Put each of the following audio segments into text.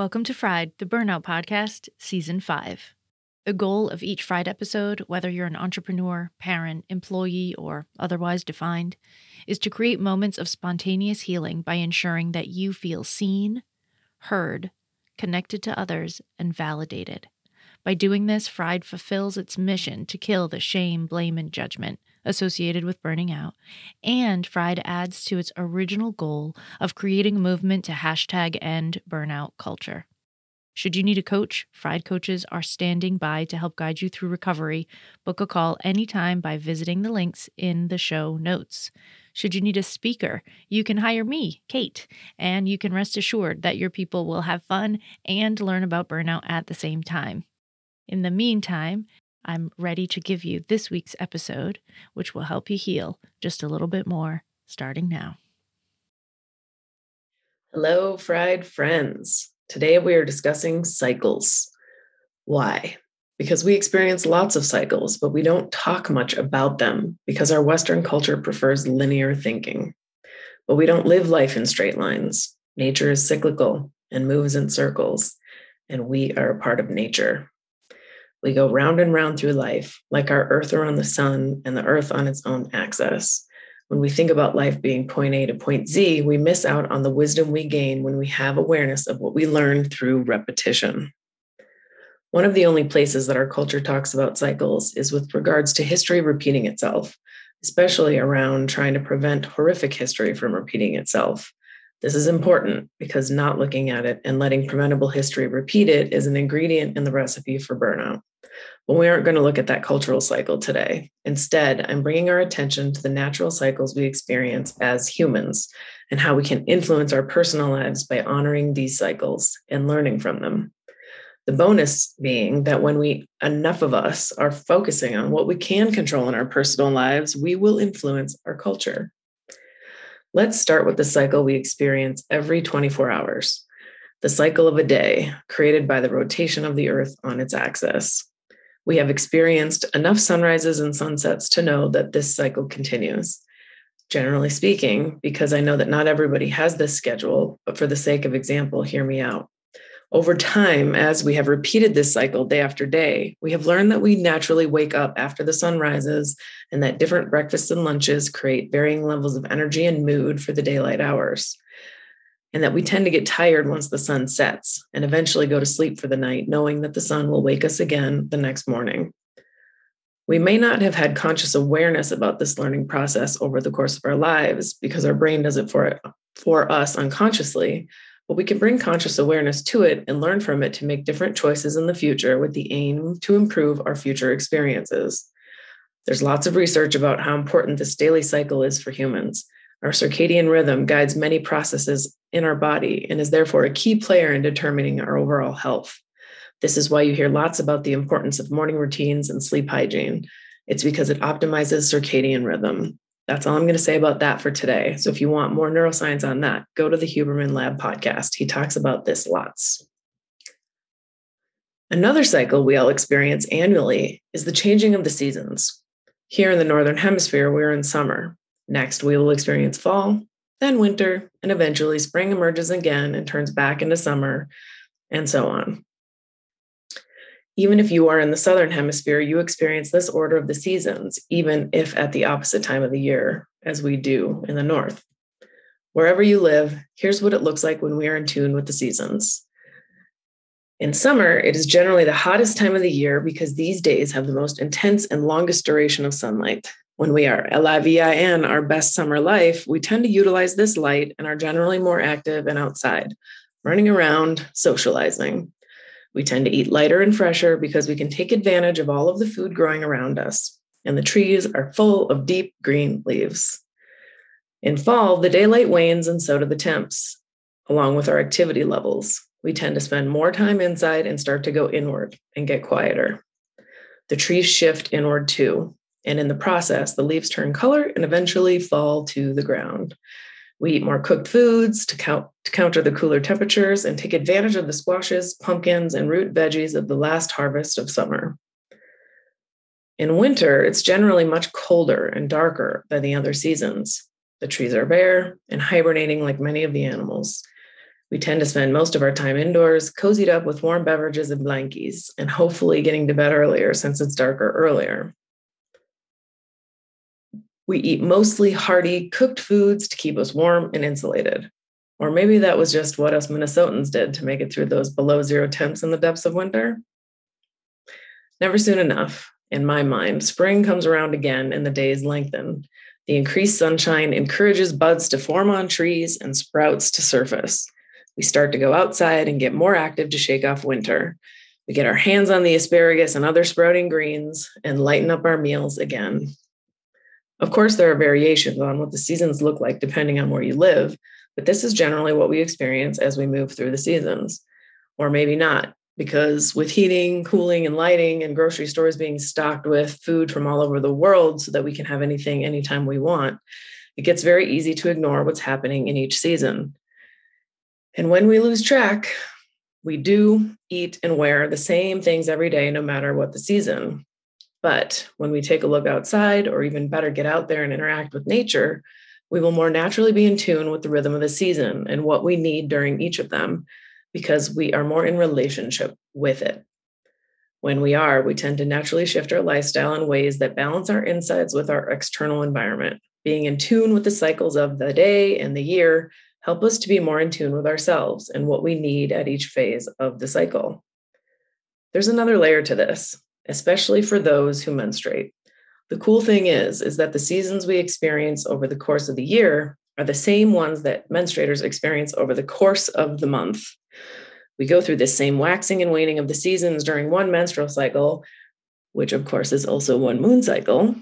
Welcome to Fried, the Burnout Podcast, Season 5. The goal of each Fried episode, whether you're an entrepreneur, parent, employee, or otherwise defined, is to create moments of spontaneous healing by ensuring that you feel seen, heard, connected to others, and validated. By doing this, Fried fulfills its mission to kill the shame, blame, and judgment associated with burning out, and Fried adds to its original goal of creating a movement to hashtag end burnout culture. Should you need a coach, Fried coaches are standing by to help guide you through recovery. Book a call anytime by visiting the links in the show notes. Should you need a speaker, you can hire me, Kate, and you can rest assured that your people will have fun and learn about burnout at the same time. In the meantime, I'm ready to give you this week's episode, which will help you heal just a little bit more starting now. Hello, fried friends. Today we are discussing cycles. Why? Because we experience lots of cycles, but we don't talk much about them because our Western culture prefers linear thinking. But we don't live life in straight lines. Nature is cyclical and moves in circles, and we are a part of nature. We go round and round through life, like our Earth around the sun and the Earth on its own axis. When we think about life being point A to point Z, we miss out on the wisdom we gain when we have awareness of what we learn through repetition. One of the only places that our culture talks about cycles is with regards to history repeating itself, especially around trying to prevent horrific history from repeating itself. This is important because not looking at it and letting preventable history repeat it is an ingredient in the recipe for burnout. But we aren't going to look at that cultural cycle today. Instead, I'm bringing our attention to the natural cycles we experience as humans and how we can influence our personal lives by honoring these cycles and learning from them. The bonus being that when we, enough of us, are focusing on what we can control in our personal lives, we will influence our culture. Let's start with the cycle we experience every 24 hours the cycle of a day created by the rotation of the earth on its axis. We have experienced enough sunrises and sunsets to know that this cycle continues. Generally speaking, because I know that not everybody has this schedule, but for the sake of example, hear me out. Over time, as we have repeated this cycle day after day, we have learned that we naturally wake up after the sun rises and that different breakfasts and lunches create varying levels of energy and mood for the daylight hours. And that we tend to get tired once the sun sets and eventually go to sleep for the night, knowing that the sun will wake us again the next morning. We may not have had conscious awareness about this learning process over the course of our lives because our brain does it for, for us unconsciously, but we can bring conscious awareness to it and learn from it to make different choices in the future with the aim to improve our future experiences. There's lots of research about how important this daily cycle is for humans. Our circadian rhythm guides many processes in our body and is therefore a key player in determining our overall health. This is why you hear lots about the importance of morning routines and sleep hygiene. It's because it optimizes circadian rhythm. That's all I'm going to say about that for today. So if you want more neuroscience on that, go to the Huberman Lab podcast. He talks about this lots. Another cycle we all experience annually is the changing of the seasons. Here in the Northern Hemisphere, we're in summer. Next, we will experience fall, then winter, and eventually spring emerges again and turns back into summer, and so on. Even if you are in the southern hemisphere, you experience this order of the seasons, even if at the opposite time of the year, as we do in the north. Wherever you live, here's what it looks like when we are in tune with the seasons. In summer, it is generally the hottest time of the year because these days have the most intense and longest duration of sunlight. When we are LIVIN, our best summer life, we tend to utilize this light and are generally more active and outside, running around, socializing. We tend to eat lighter and fresher because we can take advantage of all of the food growing around us, and the trees are full of deep green leaves. In fall, the daylight wanes and so do the temps, along with our activity levels. We tend to spend more time inside and start to go inward and get quieter. The trees shift inward too, and in the process, the leaves turn color and eventually fall to the ground. We eat more cooked foods to, count, to counter the cooler temperatures and take advantage of the squashes, pumpkins, and root veggies of the last harvest of summer. In winter, it's generally much colder and darker than the other seasons. The trees are bare and hibernating like many of the animals. We tend to spend most of our time indoors, cozied up with warm beverages and blankies, and hopefully getting to bed earlier since it's darker earlier. We eat mostly hearty, cooked foods to keep us warm and insulated. Or maybe that was just what us Minnesotans did to make it through those below zero temps in the depths of winter. Never soon enough, in my mind, spring comes around again and the days lengthen. The increased sunshine encourages buds to form on trees and sprouts to surface. We start to go outside and get more active to shake off winter. We get our hands on the asparagus and other sprouting greens and lighten up our meals again. Of course, there are variations on what the seasons look like depending on where you live, but this is generally what we experience as we move through the seasons. Or maybe not, because with heating, cooling, and lighting, and grocery stores being stocked with food from all over the world so that we can have anything anytime we want, it gets very easy to ignore what's happening in each season. And when we lose track, we do eat and wear the same things every day, no matter what the season. But when we take a look outside, or even better, get out there and interact with nature, we will more naturally be in tune with the rhythm of the season and what we need during each of them because we are more in relationship with it. When we are, we tend to naturally shift our lifestyle in ways that balance our insides with our external environment. Being in tune with the cycles of the day and the year help us to be more in tune with ourselves and what we need at each phase of the cycle. There's another layer to this especially for those who menstruate. The cool thing is is that the seasons we experience over the course of the year are the same ones that menstruators experience over the course of the month. We go through this same waxing and waning of the seasons during one menstrual cycle, which of course is also one moon cycle.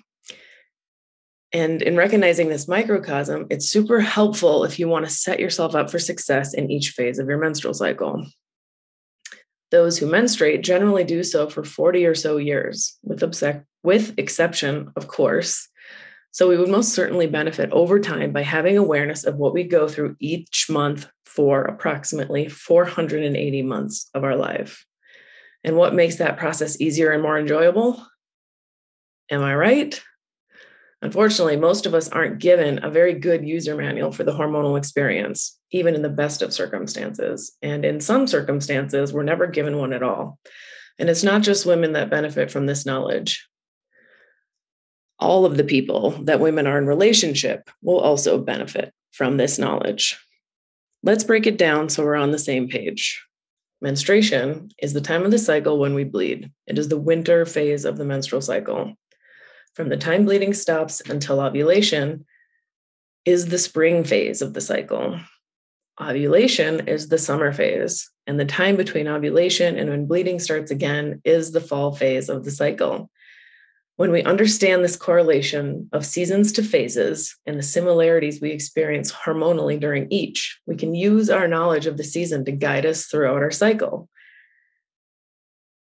And in recognizing this microcosm, it's super helpful if you want to set yourself up for success in each phase of your menstrual cycle. Those who menstruate generally do so for 40 or so years, with, obsec- with exception, of course. So we would most certainly benefit over time by having awareness of what we go through each month for approximately 480 months of our life. And what makes that process easier and more enjoyable? Am I right? Unfortunately, most of us aren't given a very good user manual for the hormonal experience, even in the best of circumstances. And in some circumstances, we're never given one at all. And it's not just women that benefit from this knowledge. All of the people that women are in relationship will also benefit from this knowledge. Let's break it down so we're on the same page. Menstruation is the time of the cycle when we bleed. It is the winter phase of the menstrual cycle from the time bleeding stops until ovulation is the spring phase of the cycle. Ovulation is the summer phase, and the time between ovulation and when bleeding starts again is the fall phase of the cycle. When we understand this correlation of seasons to phases and the similarities we experience hormonally during each, we can use our knowledge of the season to guide us throughout our cycle.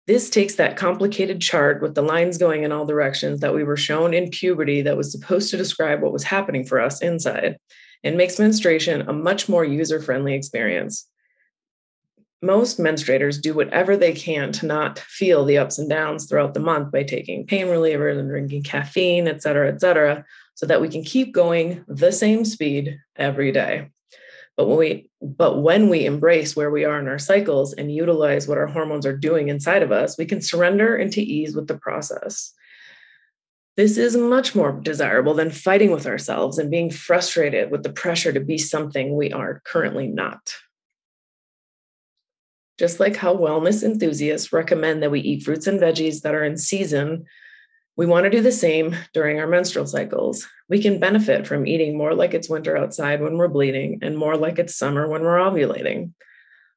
This takes that complicated chart with the lines going in all directions that we were shown in puberty that was supposed to describe what was happening for us inside and makes menstruation a much more user friendly experience. Most menstruators do whatever they can to not feel the ups and downs throughout the month by taking pain relievers and drinking caffeine, et cetera, et cetera, so that we can keep going the same speed every day. But when we but when we embrace where we are in our cycles and utilize what our hormones are doing inside of us, we can surrender into ease with the process. This is much more desirable than fighting with ourselves and being frustrated with the pressure to be something we are currently not. Just like how wellness enthusiasts recommend that we eat fruits and veggies that are in season we want to do the same during our menstrual cycles. We can benefit from eating more like it's winter outside when we're bleeding and more like it's summer when we're ovulating.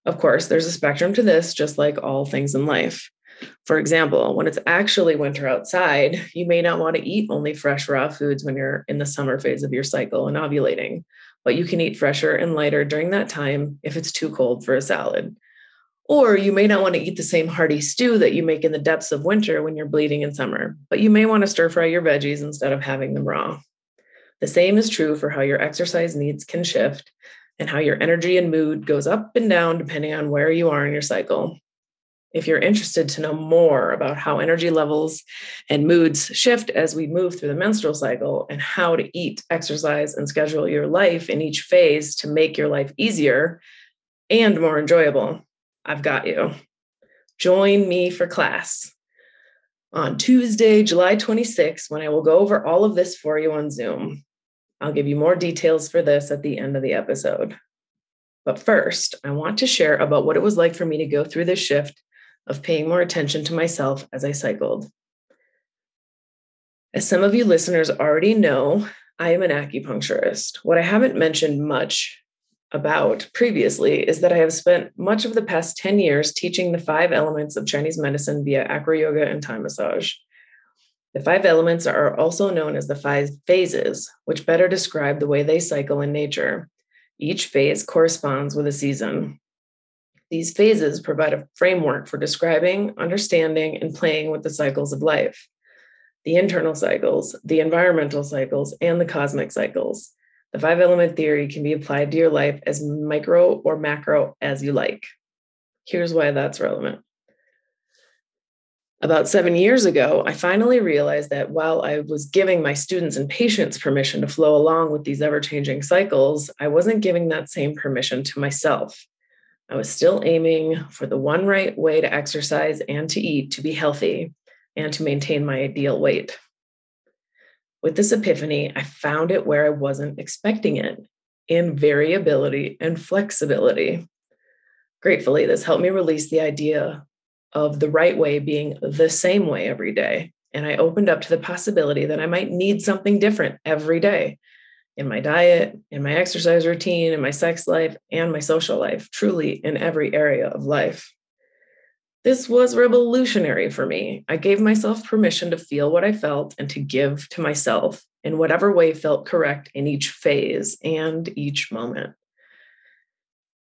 Of course, there's a spectrum to this, just like all things in life. For example, when it's actually winter outside, you may not want to eat only fresh raw foods when you're in the summer phase of your cycle and ovulating, but you can eat fresher and lighter during that time if it's too cold for a salad. Or you may not want to eat the same hearty stew that you make in the depths of winter when you're bleeding in summer, but you may want to stir fry your veggies instead of having them raw. The same is true for how your exercise needs can shift and how your energy and mood goes up and down depending on where you are in your cycle. If you're interested to know more about how energy levels and moods shift as we move through the menstrual cycle and how to eat, exercise, and schedule your life in each phase to make your life easier, and more enjoyable, I've got you. Join me for class on Tuesday, July 26th, when I will go over all of this for you on Zoom. I'll give you more details for this at the end of the episode. But first, I want to share about what it was like for me to go through this shift of paying more attention to myself as I cycled. As some of you listeners already know, I am an acupuncturist. What I haven't mentioned much about previously is that I have spent much of the past 10 years teaching the five elements of Chinese medicine via acro yoga and Thai massage. The five elements are also known as the five phases, which better describe the way they cycle in nature. Each phase corresponds with a season. These phases provide a framework for describing, understanding, and playing with the cycles of life the internal cycles, the environmental cycles, and the cosmic cycles. The five element theory can be applied to your life as micro or macro as you like. Here's why that's relevant. About seven years ago, I finally realized that while I was giving my students and patients permission to flow along with these ever changing cycles, I wasn't giving that same permission to myself. I was still aiming for the one right way to exercise and to eat to be healthy and to maintain my ideal weight. With this epiphany, I found it where I wasn't expecting it in variability and flexibility. Gratefully, this helped me release the idea of the right way being the same way every day. And I opened up to the possibility that I might need something different every day in my diet, in my exercise routine, in my sex life, and my social life, truly in every area of life. This was revolutionary for me. I gave myself permission to feel what I felt and to give to myself in whatever way felt correct in each phase and each moment.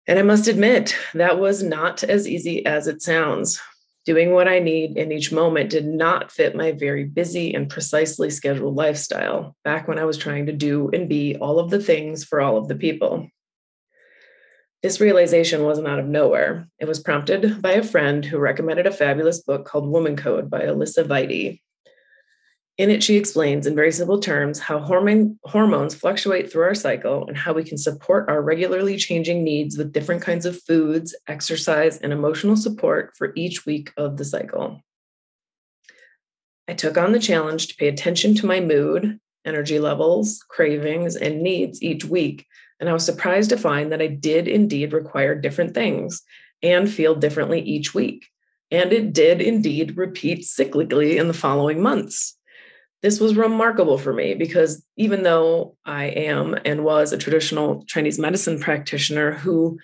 And I must admit, that was not as easy as it sounds. Doing what I need in each moment did not fit my very busy and precisely scheduled lifestyle back when I was trying to do and be all of the things for all of the people. This realization wasn't out of nowhere. It was prompted by a friend who recommended a fabulous book called Woman Code by Alisa Vitti. In it, she explains in very simple terms how hormone, hormones fluctuate through our cycle and how we can support our regularly changing needs with different kinds of foods, exercise, and emotional support for each week of the cycle. I took on the challenge to pay attention to my mood, energy levels, cravings, and needs each week. And I was surprised to find that I did indeed require different things and feel differently each week. And it did indeed repeat cyclically in the following months this was remarkable for me because even though I am and was a traditional Chinese medicine practitioner who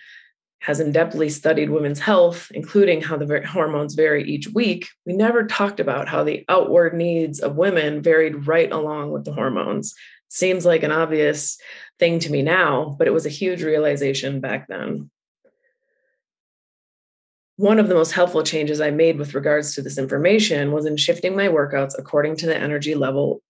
has in-depthly studied women's health, including how the hormones vary each week, we never talked about how the outward needs of women varied right along with the hormones. Seems like an obvious thing to me now, but it was a huge realization back then one of the most helpful changes I made with regards to this information was in shifting my workouts according to the energy level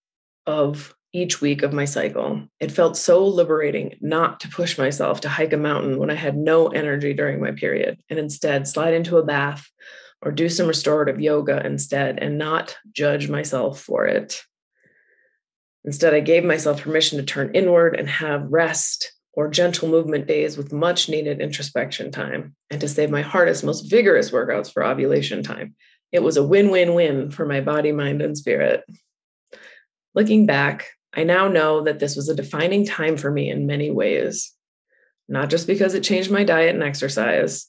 of each week of my cycle. It felt so liberating not to push myself to hike a mountain when I had no energy during my period and instead slide into a bath or do some restorative yoga instead and not judge myself for it. Instead, I gave myself permission to turn inward and have rest or gentle movement days with much needed introspection time, and to save my hardest, most vigorous workouts for ovulation time. It was a win win win for my body, mind, and spirit. Looking back, I now know that this was a defining time for me in many ways, not just because it changed my diet and exercise,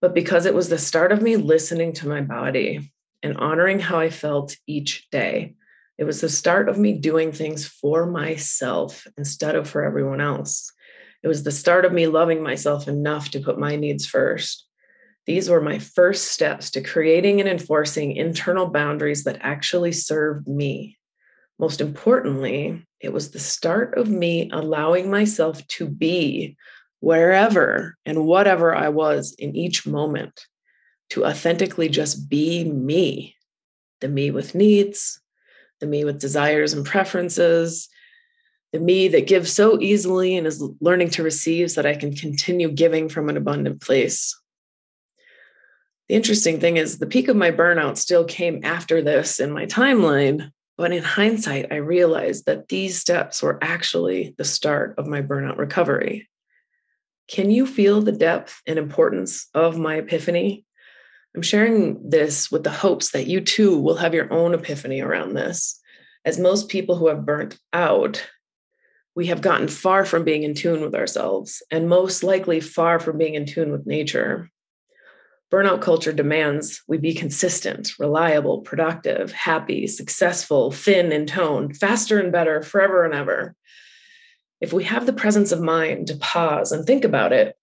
but because it was the start of me listening to my body and honoring how I felt each day. It was the start of me doing things for myself instead of for everyone else. It was the start of me loving myself enough to put my needs first. These were my first steps to creating and enforcing internal boundaries that actually served me. Most importantly, it was the start of me allowing myself to be wherever and whatever I was in each moment, to authentically just be me the me with needs, the me with desires and preferences, the me that gives so easily and is learning to receive so that I can continue giving from an abundant place. The interesting thing is, the peak of my burnout still came after this in my timeline. But in hindsight, I realized that these steps were actually the start of my burnout recovery. Can you feel the depth and importance of my epiphany? I'm sharing this with the hopes that you too will have your own epiphany around this. As most people who have burnt out, we have gotten far from being in tune with ourselves and most likely far from being in tune with nature. Burnout culture demands we be consistent, reliable, productive, happy, successful, thin and toned, faster and better, forever and ever. If we have the presence of mind to pause and think about it,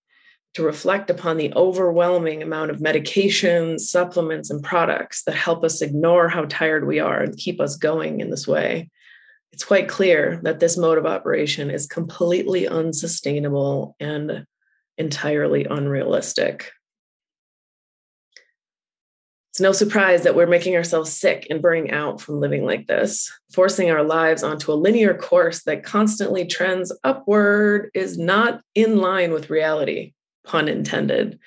to reflect upon the overwhelming amount of medications, supplements, and products that help us ignore how tired we are and keep us going in this way, it's quite clear that this mode of operation is completely unsustainable and entirely unrealistic. It's no surprise that we're making ourselves sick and burning out from living like this. Forcing our lives onto a linear course that constantly trends upward is not in line with reality, pun intended,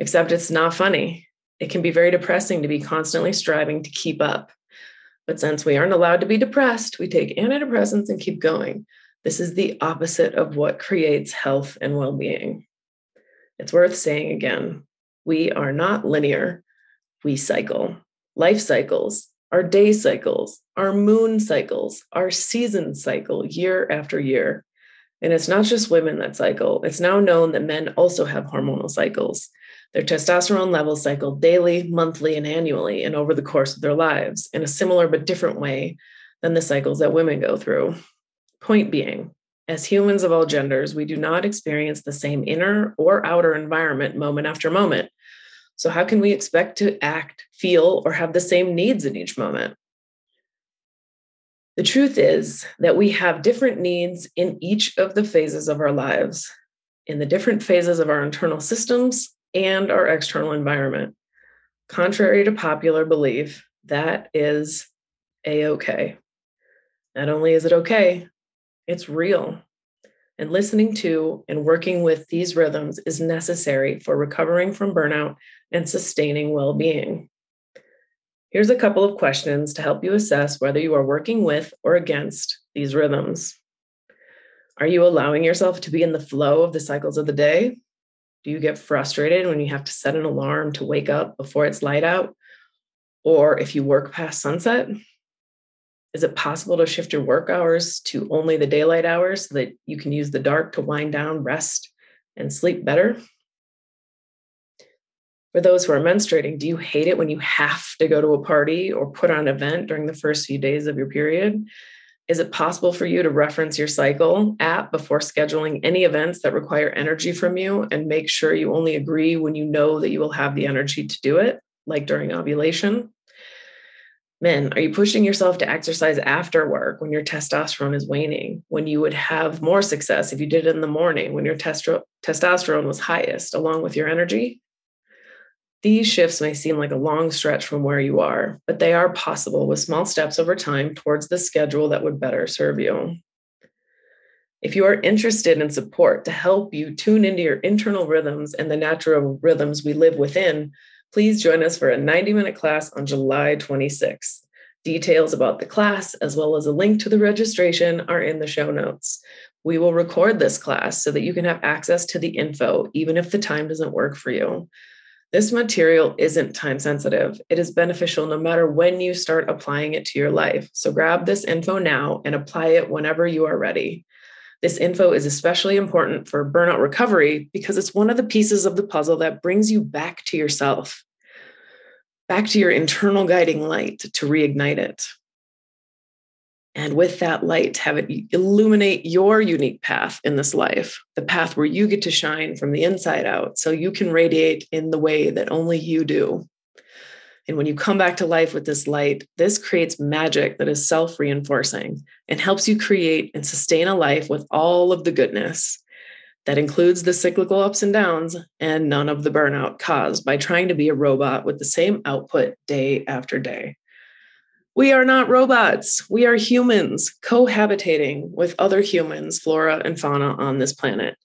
except it's not funny. It can be very depressing to be constantly striving to keep up. But since we aren't allowed to be depressed, we take antidepressants and keep going. This is the opposite of what creates health and well being. It's worth saying again we are not linear we cycle. Life cycles, our day cycles, our moon cycles, our season cycle year after year. And it's not just women that cycle. It's now known that men also have hormonal cycles. Their testosterone levels cycle daily, monthly, and annually, and over the course of their lives in a similar but different way than the cycles that women go through. Point being, as humans of all genders, we do not experience the same inner or outer environment moment after moment. So, how can we expect to act, feel, or have the same needs in each moment? The truth is that we have different needs in each of the phases of our lives, in the different phases of our internal systems and our external environment. Contrary to popular belief, that is a okay. Not only is it okay, it's real and listening to and working with these rhythms is necessary for recovering from burnout and sustaining well being. Here's a couple of questions to help you assess whether you are working with or against these rhythms. Are you allowing yourself to be in the flow of the cycles of the day? Do you get frustrated when you have to set an alarm to wake up before it's light out? Or if you work past sunset? Is it possible to shift your work hours to only the daylight hours so that you can use the dark to wind down, rest, and sleep better? For those who are menstruating, do you hate it when you have to go to a party or put on an event during the first few days of your period? Is it possible for you to reference your cycle app before scheduling any events that require energy from you and make sure you only agree when you know that you will have the energy to do it, like during ovulation? Men, are you pushing yourself to exercise after work when your testosterone is waning? When you would have more success if you did it in the morning when your testosterone was highest, along with your energy? These shifts may seem like a long stretch from where you are, but they are possible with small steps over time towards the schedule that would better serve you. If you are interested in support to help you tune into your internal rhythms and the natural rhythms we live within, please join us for a 90 minute class on July 26th. Details about the class, as well as a link to the registration, are in the show notes. We will record this class so that you can have access to the info, even if the time doesn't work for you. This material isn't time sensitive. It is beneficial no matter when you start applying it to your life. So grab this info now and apply it whenever you are ready. This info is especially important for burnout recovery because it's one of the pieces of the puzzle that brings you back to yourself, back to your internal guiding light to reignite it. And with that light, have it illuminate your unique path in this life, the path where you get to shine from the inside out so you can radiate in the way that only you do. And when you come back to life with this light, this creates magic that is self reinforcing and helps you create and sustain a life with all of the goodness that includes the cyclical ups and downs and none of the burnout caused by trying to be a robot with the same output day after day. We are not robots. We are humans cohabitating with other humans, flora and fauna on this planet.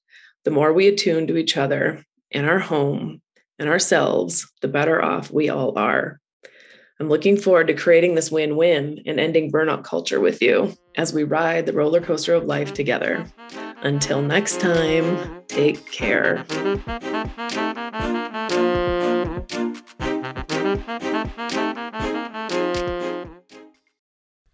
The more we attune to each other in our home, and ourselves, the better off we all are. I'm looking forward to creating this win win and ending burnout culture with you as we ride the roller coaster of life together. Until next time, take care.